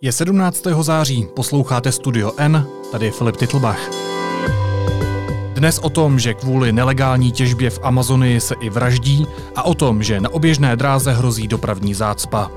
Je 17. září, posloucháte Studio N, tady je Filip Titlbach. Dnes o tom, že kvůli nelegální těžbě v Amazonii se i vraždí a o tom, že na oběžné dráze hrozí dopravní zácpa.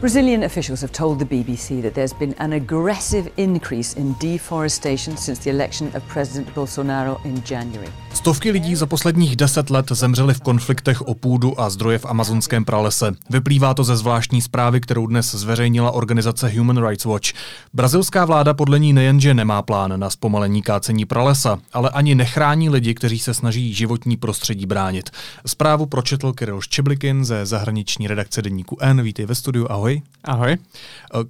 Brazilian officials have told the BBC that there's been an aggressive increase in deforestation since the election of President Bolsonaro in January. Stovky lidí za posledních deset let zemřely v konfliktech o půdu a zdroje v amazonském pralese. Vyplývá to ze zvláštní zprávy, kterou dnes zveřejnila organizace Human Rights Watch. Brazilská vláda podle ní nejenže nemá plán na zpomalení kácení pralesa, ale ani nechrání lidi, kteří se snaží životní prostředí bránit. Zprávu pročetl Kirill Ščeblikin ze zahraniční redakce deníku N. Vítej ve studiu, ahoj. Ahoj. Eh,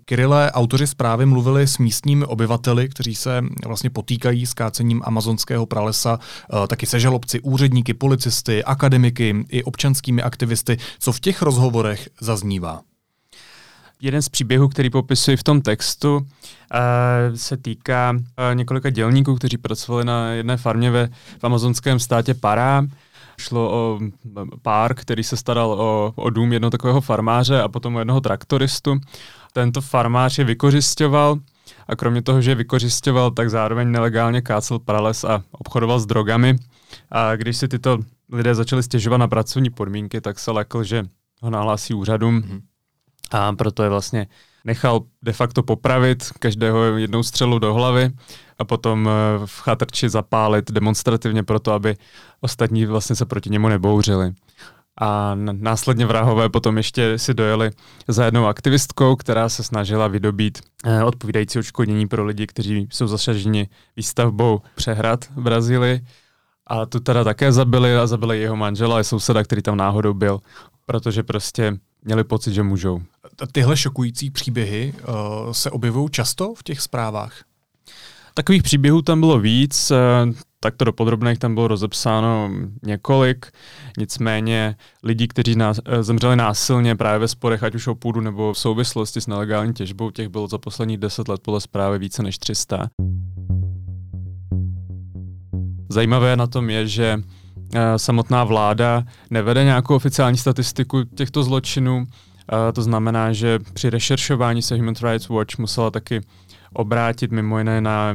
Kirile, autoři zprávy mluvili s místními obyvateli, kteří se vlastně potýkají s kácením amazonského pralesa, eh, taky se žalobci, úředníky, policisty, akademiky i občanskými aktivisty. Co v těch rozhovorech zaznívá? Jeden z příběhů, který popisuji v tom textu, uh, se týká uh, několika dělníků, kteří pracovali na jedné farmě ve, v amazonském státě Pará. Šlo o pár, který se staral o, o dům jednoho takového farmáře a potom o jednoho traktoristu. Tento farmář je vykořišťoval a kromě toho, že je vykořišťoval, tak zároveň nelegálně kácel prales a obchodoval s drogami. A když si tyto lidé začali stěžovat na pracovní podmínky, tak se lekl, že ho nahlásí úřadům mm-hmm. a proto je vlastně nechal de facto popravit každého jednou střelu do hlavy a potom eh, v chatrči zapálit demonstrativně proto, aby ostatní vlastně se proti němu nebouřili. A následně vrahové potom ještě si dojeli za jednou aktivistkou, která se snažila vydobít eh, odpovídající odškodnění pro lidi, kteří jsou zasaženi výstavbou přehrad v Brazílii. A tu teda také zabili a zabili jeho manžela a souseda, který tam náhodou byl, protože prostě měli pocit, že můžou. Tyhle šokující příběhy uh, se objevují často v těch zprávách? Takových příběhů tam bylo víc, eh, takto do podrobných tam bylo rozepsáno několik, nicméně lidí, kteří nás, eh, zemřeli násilně právě ve sporech, ať už o půdu nebo v souvislosti s nelegální těžbou, těch bylo za posledních deset let podle zprávy více než 300. Zajímavé na tom je, že eh, samotná vláda nevede nějakou oficiální statistiku těchto zločinů, to znamená, že při rešeršování se Human Rights Watch musela taky obrátit mimo jiné na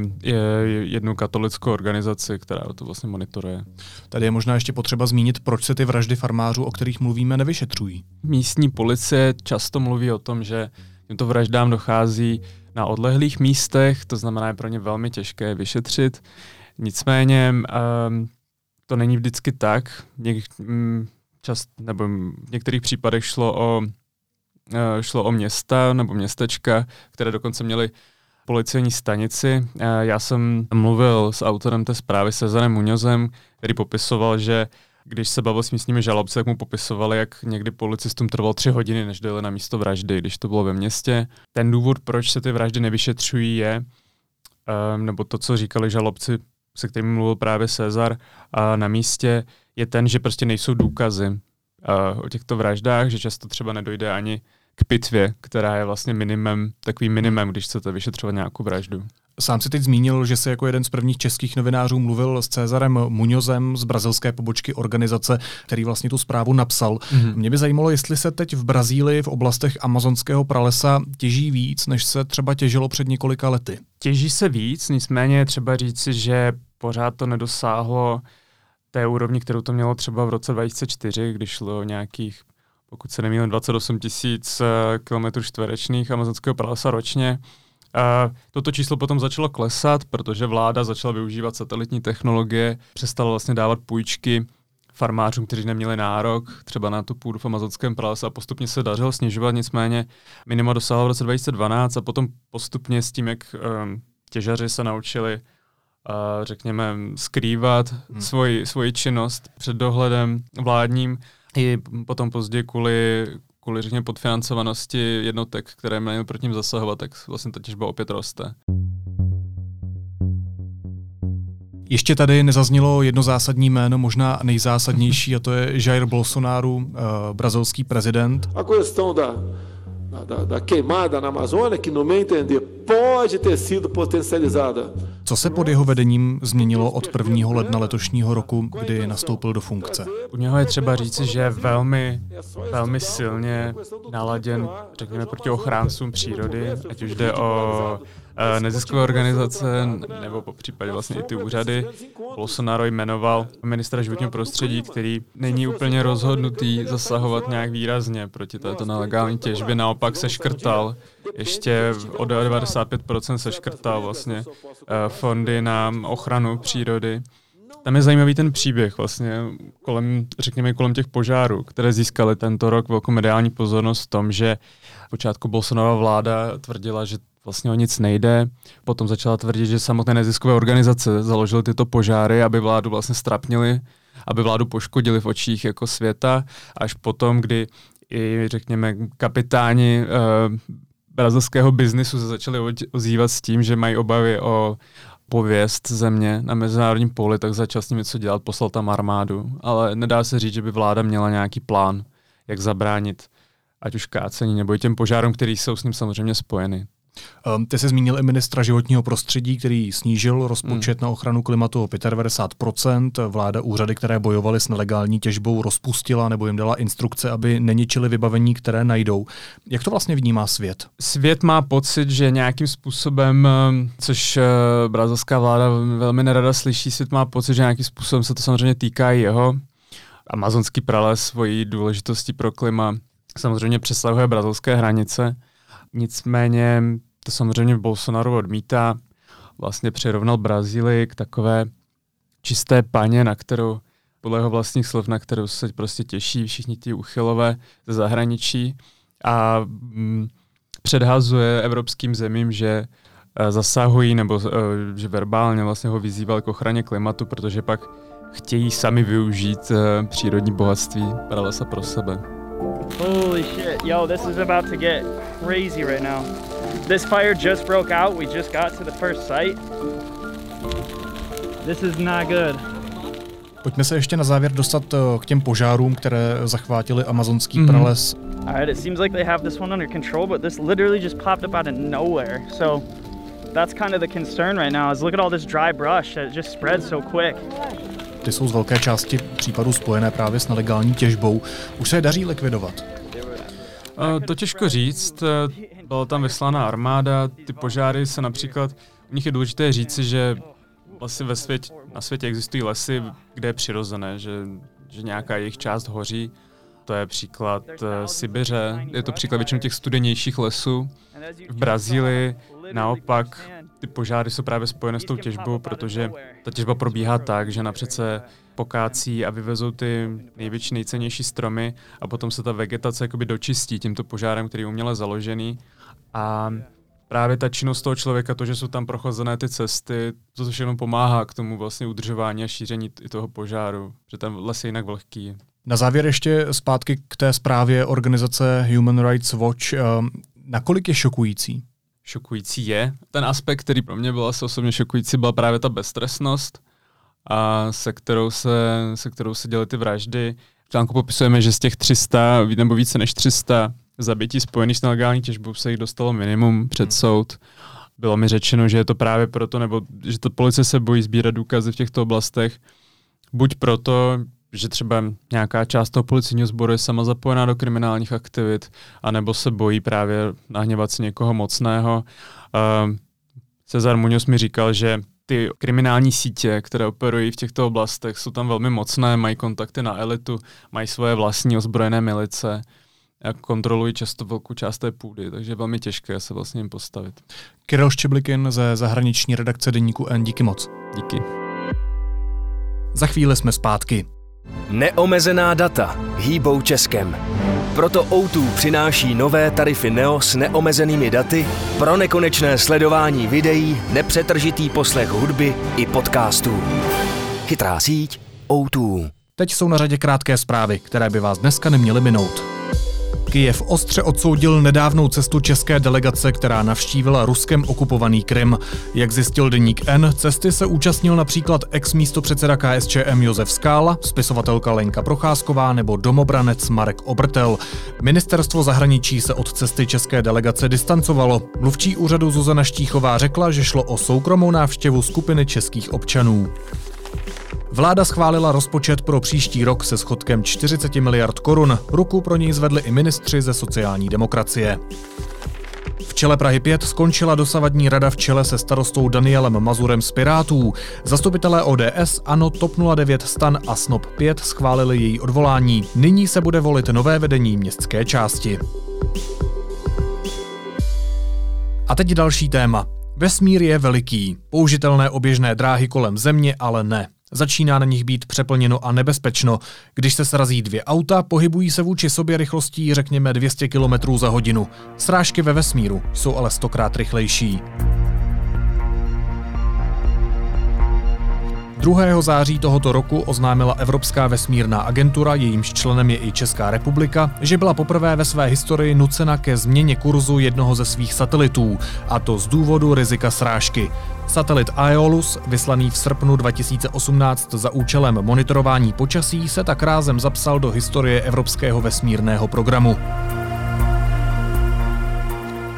jednu katolickou organizaci, která to vlastně monitoruje. Tady je možná ještě potřeba zmínit, proč se ty vraždy farmářů, o kterých mluvíme, nevyšetřují. Místní policie často mluví o tom, že těmto vraždám dochází na odlehlých místech, to znamená, je pro ně velmi těžké vyšetřit. Nicméně um, to není vždycky tak. Něk, um, čas, nebo v některých případech šlo o, uh, šlo o města nebo městečka, které dokonce měly policejní stanici. Já jsem mluvil s autorem té zprávy Cezanem Muňozem, který popisoval, že když se bavil s místními žalobci, tak mu popisovali, jak někdy policistům trvalo tři hodiny, než dojeli na místo vraždy, když to bylo ve městě. Ten důvod, proč se ty vraždy nevyšetřují, je, ehm, nebo to, co říkali žalobci, se kterými mluvil právě Cezar na místě, je ten, že prostě nejsou důkazy o těchto vraždách, že často třeba nedojde ani k pitvě, která je vlastně minimem, takový minimem, když chcete vyšetřovat nějakou vraždu. Sám si teď zmínil, že se jako jeden z prvních českých novinářů mluvil s Cezarem Muňozem z brazilské pobočky organizace, který vlastně tu zprávu napsal. Mm-hmm. Mě by zajímalo, jestli se teď v Brazílii v oblastech amazonského pralesa těží víc, než se třeba těžilo před několika lety. Těží se víc, nicméně je třeba říci, že pořád to nedosáhlo té úrovni, kterou to mělo třeba v roce 2004, když šlo o nějakých pokud se nemýlím, 28 tisíc eh, kilometrů čtverečných amazonského pralesa ročně. Uh, toto číslo potom začalo klesat, protože vláda začala využívat satelitní technologie, přestala vlastně dávat půjčky farmářům, kteří neměli nárok třeba na tu půdu v amazonském pralese a postupně se dařilo snižovat, nicméně minima dosáhlo v roce 2012 a potom postupně s tím, jak um, těžaři se naučili uh, řekněme, skrývat hmm. svoji, svoji činnost před dohledem vládním, i potom později kvůli, kvůli řekněme, podfinancovanosti jednotek, které mají proti ním zasahovat, tak vlastně ta těžba opět roste. Ještě tady nezaznělo jedno zásadní jméno, možná nejzásadnější, a to je Jair Bolsonaro, uh, brazilský prezident. A questão da, da, da queimada na Amazônia, que no meu entender pode ter sido potencializada. Co se pod jeho vedením změnilo od 1. ledna letošního roku, kdy nastoupil do funkce? U něho je třeba říci, že je velmi, velmi silně naladěn, řekněme, proti ochráncům přírody, ať už jde o neziskové organizace nebo po případě vlastně i ty úřady. Bolsonaro jmenoval ministra životního prostředí, který není úplně rozhodnutý zasahovat nějak výrazně proti této nelegální těžbě, naopak se škrtal, ještě o 95% se škrtal vlastně eh, fondy na ochranu přírody. Tam je zajímavý ten příběh vlastně kolem, řekněme, kolem těch požárů, které získaly tento rok velkou mediální pozornost v tom, že počátku Bolsonova vláda tvrdila, že vlastně o nic nejde. Potom začala tvrdit, že samotné neziskové organizace založily tyto požáry, aby vládu vlastně strapnili, aby vládu poškodili v očích jako světa, až potom, kdy i, řekněme, kapitáni uh, brazilského biznisu se začali ozývat s tím, že mají obavy o pověst země na mezinárodním poli, tak začal s ním něco dělat, poslal tam armádu. Ale nedá se říct, že by vláda měla nějaký plán, jak zabránit ať už kácení nebo i těm požárům, který jsou s ním samozřejmě spojeny. Um, ty jsi zmínil i ministra životního prostředí, který snížil rozpočet hmm. na ochranu klimatu o 95%. Vláda úřady, které bojovaly s nelegální těžbou, rozpustila nebo jim dala instrukce, aby neničili vybavení, které najdou. Jak to vlastně vnímá svět? Svět má pocit, že nějakým způsobem, um, což uh, brazilská vláda velmi nerada slyší, svět má pocit, že nějakým způsobem se to samozřejmě týká i jeho. Amazonský prales svojí důležitosti pro klima samozřejmě přesahuje brazilské hranice. Nicméně to samozřejmě Bolsonaro odmítá. Vlastně přirovnal Brazílii k takové čisté paně, na kterou podle jeho vlastních slov, na kterou se prostě těší všichni ti uchylové ze zahraničí a mm, předhazuje evropským zemím, že e, zasahují nebo e, že verbálně vlastně ho vyzýval k ochraně klimatu, protože pak chtějí sami využít e, přírodní bohatství pralesa pro sebe. Holy shit, yo, this is about to get crazy right now. This fire just broke out. We just got to the first site. This is not good. Pojďme se ještě na závěr dostat eh, k těm požárům, které zachvátily amazonský mm-hmm. prales. Alright, it seems like they have this one under control, but this literally just popped up out of nowhere. So that's kind of the concern right now is look at all this dry brush that just spreads so quick. Ty jsou z velké části případů spojené právě s nelegální těžbou. Už se je daří likvidovat? To těžko říct. Byla tam vyslána armáda, ty požáry se například, u nich je důležité říci, že vlastně ve světě, na světě existují lesy, kde je přirozené, že, že nějaká jejich část hoří. To je příklad uh, Sibiře, je to příklad většinou těch studenějších lesů. V Brazílii naopak ty požáry jsou právě spojené s tou těžbou, protože ta těžba probíhá tak, že napřed se pokácí a vyvezou ty největší, nejcennější stromy a potom se ta vegetace jakoby dočistí tímto požárem, který je uměle založený. A právě ta činnost toho člověka, to, že jsou tam prochozené ty cesty, to všechno pomáhá k tomu vlastně udržování a šíření i toho požáru, že ten les je jinak vlhký. Na závěr ještě zpátky k té zprávě organizace Human Rights Watch. Ehm, nakolik je šokující, šokující je. Ten aspekt, který pro mě byl asi osobně šokující, byla právě ta beztrestnost, a se kterou se, se kterou se děly ty vraždy. V článku popisujeme, že z těch 300, nebo více než 300 zabití spojených s nelegální těžbou se jich dostalo minimum před hmm. soud. Bylo mi řečeno, že je to právě proto, nebo že to policie se bojí sbírat důkazy v těchto oblastech, buď proto, že třeba nějaká část toho policijního sboru je sama zapojená do kriminálních aktivit, anebo se bojí právě nahněvat si někoho mocného. Uh, Cezar Muñoz mi říkal, že ty kriminální sítě, které operují v těchto oblastech, jsou tam velmi mocné, mají kontakty na elitu, mají svoje vlastní ozbrojené milice a kontrolují často velkou část té půdy, takže je velmi těžké se vlastně jim postavit. Kirill Ščeblikin ze zahraniční redakce Deníku N. Díky moc. Díky. Za chvíli jsme zpátky. Neomezená data hýbou Českem. Proto O2 přináší nové tarify Neo s neomezenými daty pro nekonečné sledování videí, nepřetržitý poslech hudby i podcastů. Chytrá síť O2. Teď jsou na řadě krátké zprávy, které by vás dneska neměly minout. Kyjev ostře odsoudil nedávnou cestu české delegace, která navštívila ruskem okupovaný Krym. Jak zjistil deník N, cesty se účastnil například ex-místopředseda KSČM Josef Skála, spisovatelka Lenka Procházková nebo domobranec Marek Obrtel. Ministerstvo zahraničí se od cesty české delegace distancovalo. Mluvčí úřadu Zuzana Štíchová řekla, že šlo o soukromou návštěvu skupiny českých občanů. Vláda schválila rozpočet pro příští rok se schodkem 40 miliard korun. Ruku pro něj zvedli i ministři ze sociální demokracie. V čele Prahy 5 skončila dosavadní rada v čele se starostou Danielem Mazurem z Pirátů. Zastupitelé ODS, ANO, TOP 09, STAN a SNOP 5 schválili její odvolání. Nyní se bude volit nové vedení městské části. A teď další téma. Vesmír je veliký. Použitelné oběžné dráhy kolem Země ale ne. Začíná na nich být přeplněno a nebezpečno. Když se srazí dvě auta, pohybují se vůči sobě rychlostí řekněme 200 km za hodinu. Srážky ve vesmíru jsou ale stokrát rychlejší. 2. září tohoto roku oznámila Evropská vesmírná agentura, jejímž členem je i Česká republika, že byla poprvé ve své historii nucena ke změně kurzu jednoho ze svých satelitů, a to z důvodu rizika srážky. Satelit Aeolus, vyslaný v srpnu 2018 za účelem monitorování počasí, se tak rázem zapsal do historie Evropského vesmírného programu.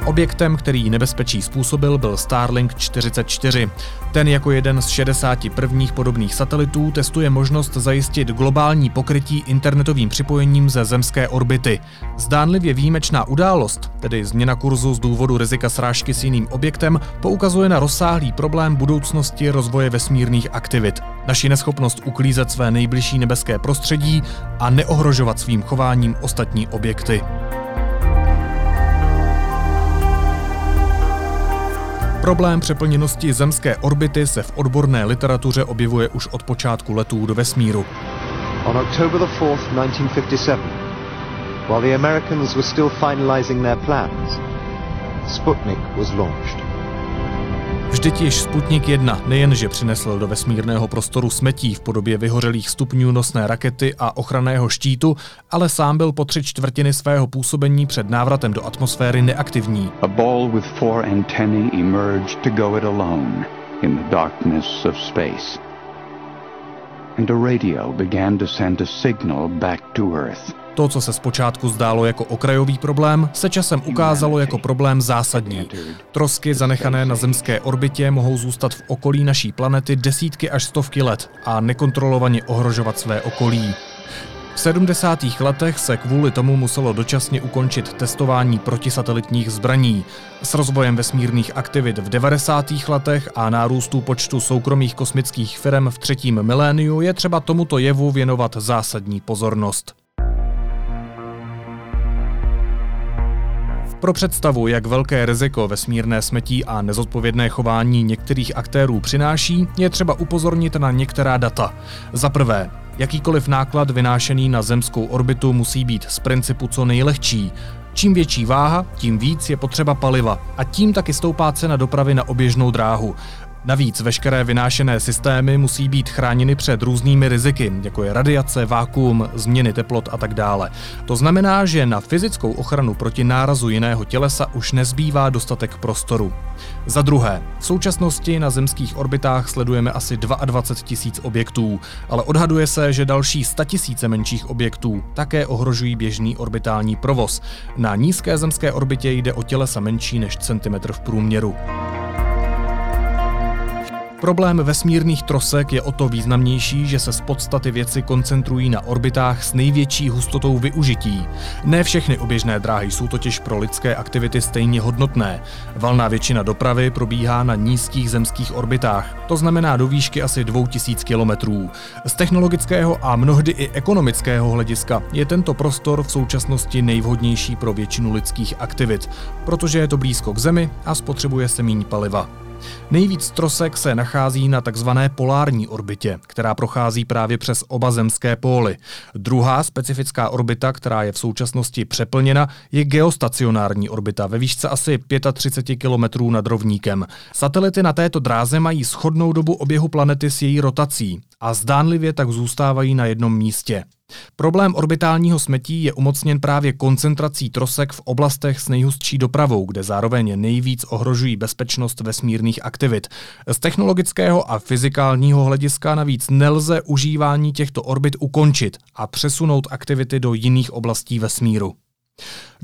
Objektem, který nebezpečí způsobil, byl Starlink 44. Ten jako jeden z 60 prvních podobných satelitů testuje možnost zajistit globální pokrytí internetovým připojením ze zemské orbity. Zdánlivě výjimečná událost, tedy změna kurzu z důvodu rizika srážky s jiným objektem, poukazuje na rozsáhlý problém budoucnosti rozvoje vesmírných aktivit. Naši neschopnost uklízet své nejbližší nebeské prostředí a neohrožovat svým chováním ostatní objekty. Problém přeplněnosti zemské orbity se v odborné literatuře objevuje už od počátku letů do vesmíru. On October the 4th, 1957, while the Americans were still finalizing their plans, Sputnik was launched. Vždyť již Sputnik 1 nejenže přinesl do vesmírného prostoru smetí v podobě vyhořelých stupňů nosné rakety a ochranného štítu, ale sám byl po tři čtvrtiny svého působení před návratem do atmosféry neaktivní. A ball with four antennae emerged to go it alone in the darkness of space. And a radio began to send a signal back to Earth. To, co se zpočátku zdálo jako okrajový problém, se časem ukázalo jako problém zásadní. Trosky zanechané na zemské orbitě mohou zůstat v okolí naší planety desítky až stovky let a nekontrolovaně ohrožovat své okolí. V 70. letech se kvůli tomu muselo dočasně ukončit testování protisatelitních zbraní. S rozvojem vesmírných aktivit v 90. letech a nárůstu počtu soukromých kosmických firm v třetím miléniu je třeba tomuto jevu věnovat zásadní pozornost. Pro představu, jak velké riziko vesmírné smetí a nezodpovědné chování některých aktérů přináší, je třeba upozornit na některá data. Za prvé, jakýkoliv náklad vynášený na zemskou orbitu musí být z principu co nejlehčí. Čím větší váha, tím víc je potřeba paliva a tím taky stoupá cena dopravy na oběžnou dráhu. Navíc veškeré vynášené systémy musí být chráněny před různými riziky, jako je radiace, vákuum, změny teplot a tak dále. To znamená, že na fyzickou ochranu proti nárazu jiného tělesa už nezbývá dostatek prostoru. Za druhé, v současnosti na zemských orbitách sledujeme asi 22 tisíc objektů, ale odhaduje se, že další 100 tisíce menších objektů také ohrožují běžný orbitální provoz. Na nízké zemské orbitě jde o tělesa menší než centimetr v průměru. Problém vesmírných trosek je o to významnější, že se z podstaty věci koncentrují na orbitách s největší hustotou využití. Ne všechny oběžné dráhy jsou totiž pro lidské aktivity stejně hodnotné. Valná většina dopravy probíhá na nízkých zemských orbitách, to znamená do výšky asi 2000 kilometrů. Z technologického a mnohdy i ekonomického hlediska je tento prostor v současnosti nejvhodnější pro většinu lidských aktivit, protože je to blízko k Zemi a spotřebuje se méně paliva. Nejvíc trosek se nachází na takzvané polární orbitě, která prochází právě přes oba zemské póly. Druhá specifická orbita, která je v současnosti přeplněna, je geostacionární orbita ve výšce asi 35 km nad rovníkem. Satelity na této dráze mají schodnou dobu oběhu planety s její rotací a zdánlivě tak zůstávají na jednom místě. Problém orbitálního smetí je umocněn právě koncentrací trosek v oblastech s nejhustší dopravou, kde zároveň nejvíc ohrožují bezpečnost vesmírných aktivit. Z technologického a fyzikálního hlediska navíc nelze užívání těchto orbit ukončit a přesunout aktivity do jiných oblastí vesmíru.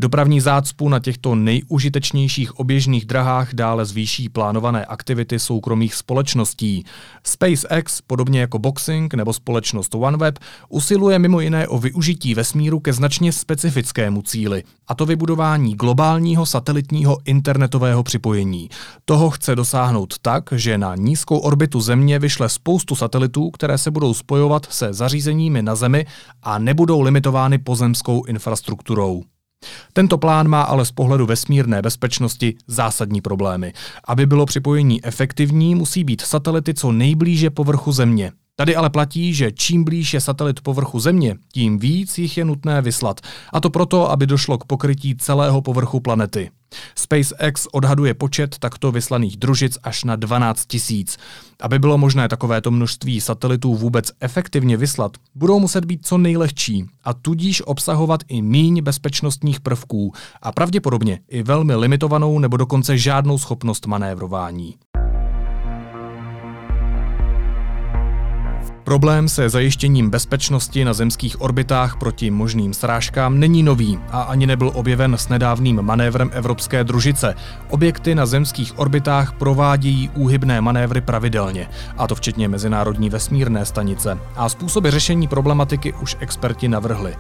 Dopravní zácpu na těchto nejužitečnějších oběžných drahách dále zvýší plánované aktivity soukromých společností. SpaceX, podobně jako Boxing nebo společnost OneWeb, usiluje mimo jiné o využití vesmíru ke značně specifickému cíli, a to vybudování globálního satelitního internetového připojení. Toho chce dosáhnout tak, že na nízkou orbitu Země vyšle spoustu satelitů, které se budou spojovat se zařízeními na Zemi a nebudou limitovány pozemskou infrastrukturou. Tento plán má ale z pohledu vesmírné bezpečnosti zásadní problémy. Aby bylo připojení efektivní, musí být satelity co nejblíže povrchu Země. Tady ale platí, že čím blíž je satelit povrchu Země, tím víc jich je nutné vyslat. A to proto, aby došlo k pokrytí celého povrchu planety. SpaceX odhaduje počet takto vyslaných družic až na 12 tisíc. Aby bylo možné takovéto množství satelitů vůbec efektivně vyslat, budou muset být co nejlehčí a tudíž obsahovat i míň bezpečnostních prvků a pravděpodobně i velmi limitovanou nebo dokonce žádnou schopnost manévrování. Problém se zajištěním bezpečnosti na zemských orbitách proti možným srážkám není nový a ani nebyl objeven s nedávným manévrem Evropské družice. Objekty na zemských orbitách provádějí úhybné manévry pravidelně, a to včetně Mezinárodní vesmírné stanice. A způsoby řešení problematiky už experti navrhli.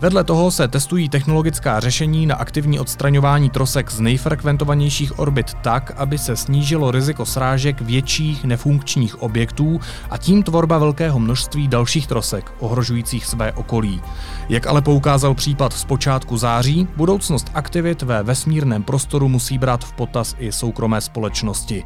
Vedle toho se testují technologická řešení na aktivní odstraňování trosek z nejfrekventovanějších orbit tak, aby se snížilo riziko srážek větších nefunkčních objektů a tím tvorba velkého velkého množství dalších trosek, ohrožujících své okolí. Jak ale poukázal případ z počátku září, budoucnost aktivit ve vesmírném prostoru musí brát v potaz i soukromé společnosti.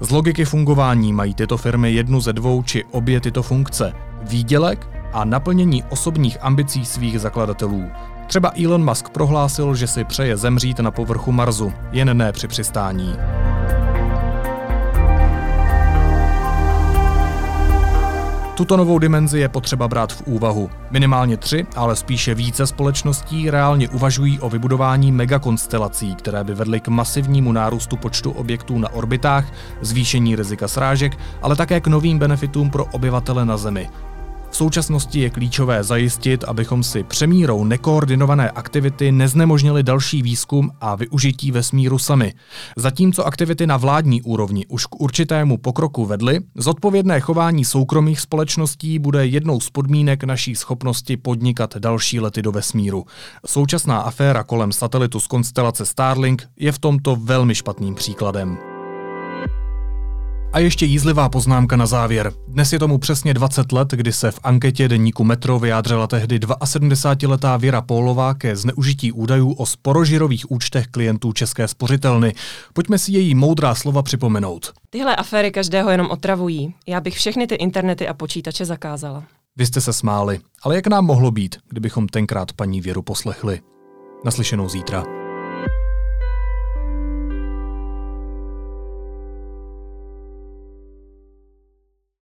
Z logiky fungování mají tyto firmy jednu ze dvou či obě tyto funkce. Výdělek a naplnění osobních ambicí svých zakladatelů. Třeba Elon Musk prohlásil, že si přeje zemřít na povrchu Marsu, jen ne při přistání. Tuto novou dimenzi je potřeba brát v úvahu. Minimálně tři, ale spíše více společností reálně uvažují o vybudování megakonstelací, které by vedly k masivnímu nárůstu počtu objektů na orbitách, zvýšení rizika srážek, ale také k novým benefitům pro obyvatele na Zemi, v současnosti je klíčové zajistit, abychom si přemírou nekoordinované aktivity neznemožnili další výzkum a využití vesmíru sami. Zatímco aktivity na vládní úrovni už k určitému pokroku vedly, zodpovědné chování soukromých společností bude jednou z podmínek naší schopnosti podnikat další lety do vesmíru. Současná aféra kolem satelitu z konstelace Starlink je v tomto velmi špatným příkladem. A ještě jízlivá poznámka na závěr. Dnes je tomu přesně 20 let, kdy se v anketě deníku Metro vyjádřila tehdy 72-letá Věra Pólová ke zneužití údajů o sporožirových účtech klientů České spořitelny. Pojďme si její moudrá slova připomenout. Tyhle aféry každého jenom otravují. Já bych všechny ty internety a počítače zakázala. Vy jste se smáli, ale jak nám mohlo být, kdybychom tenkrát paní Věru poslechli? Naslyšenou zítra.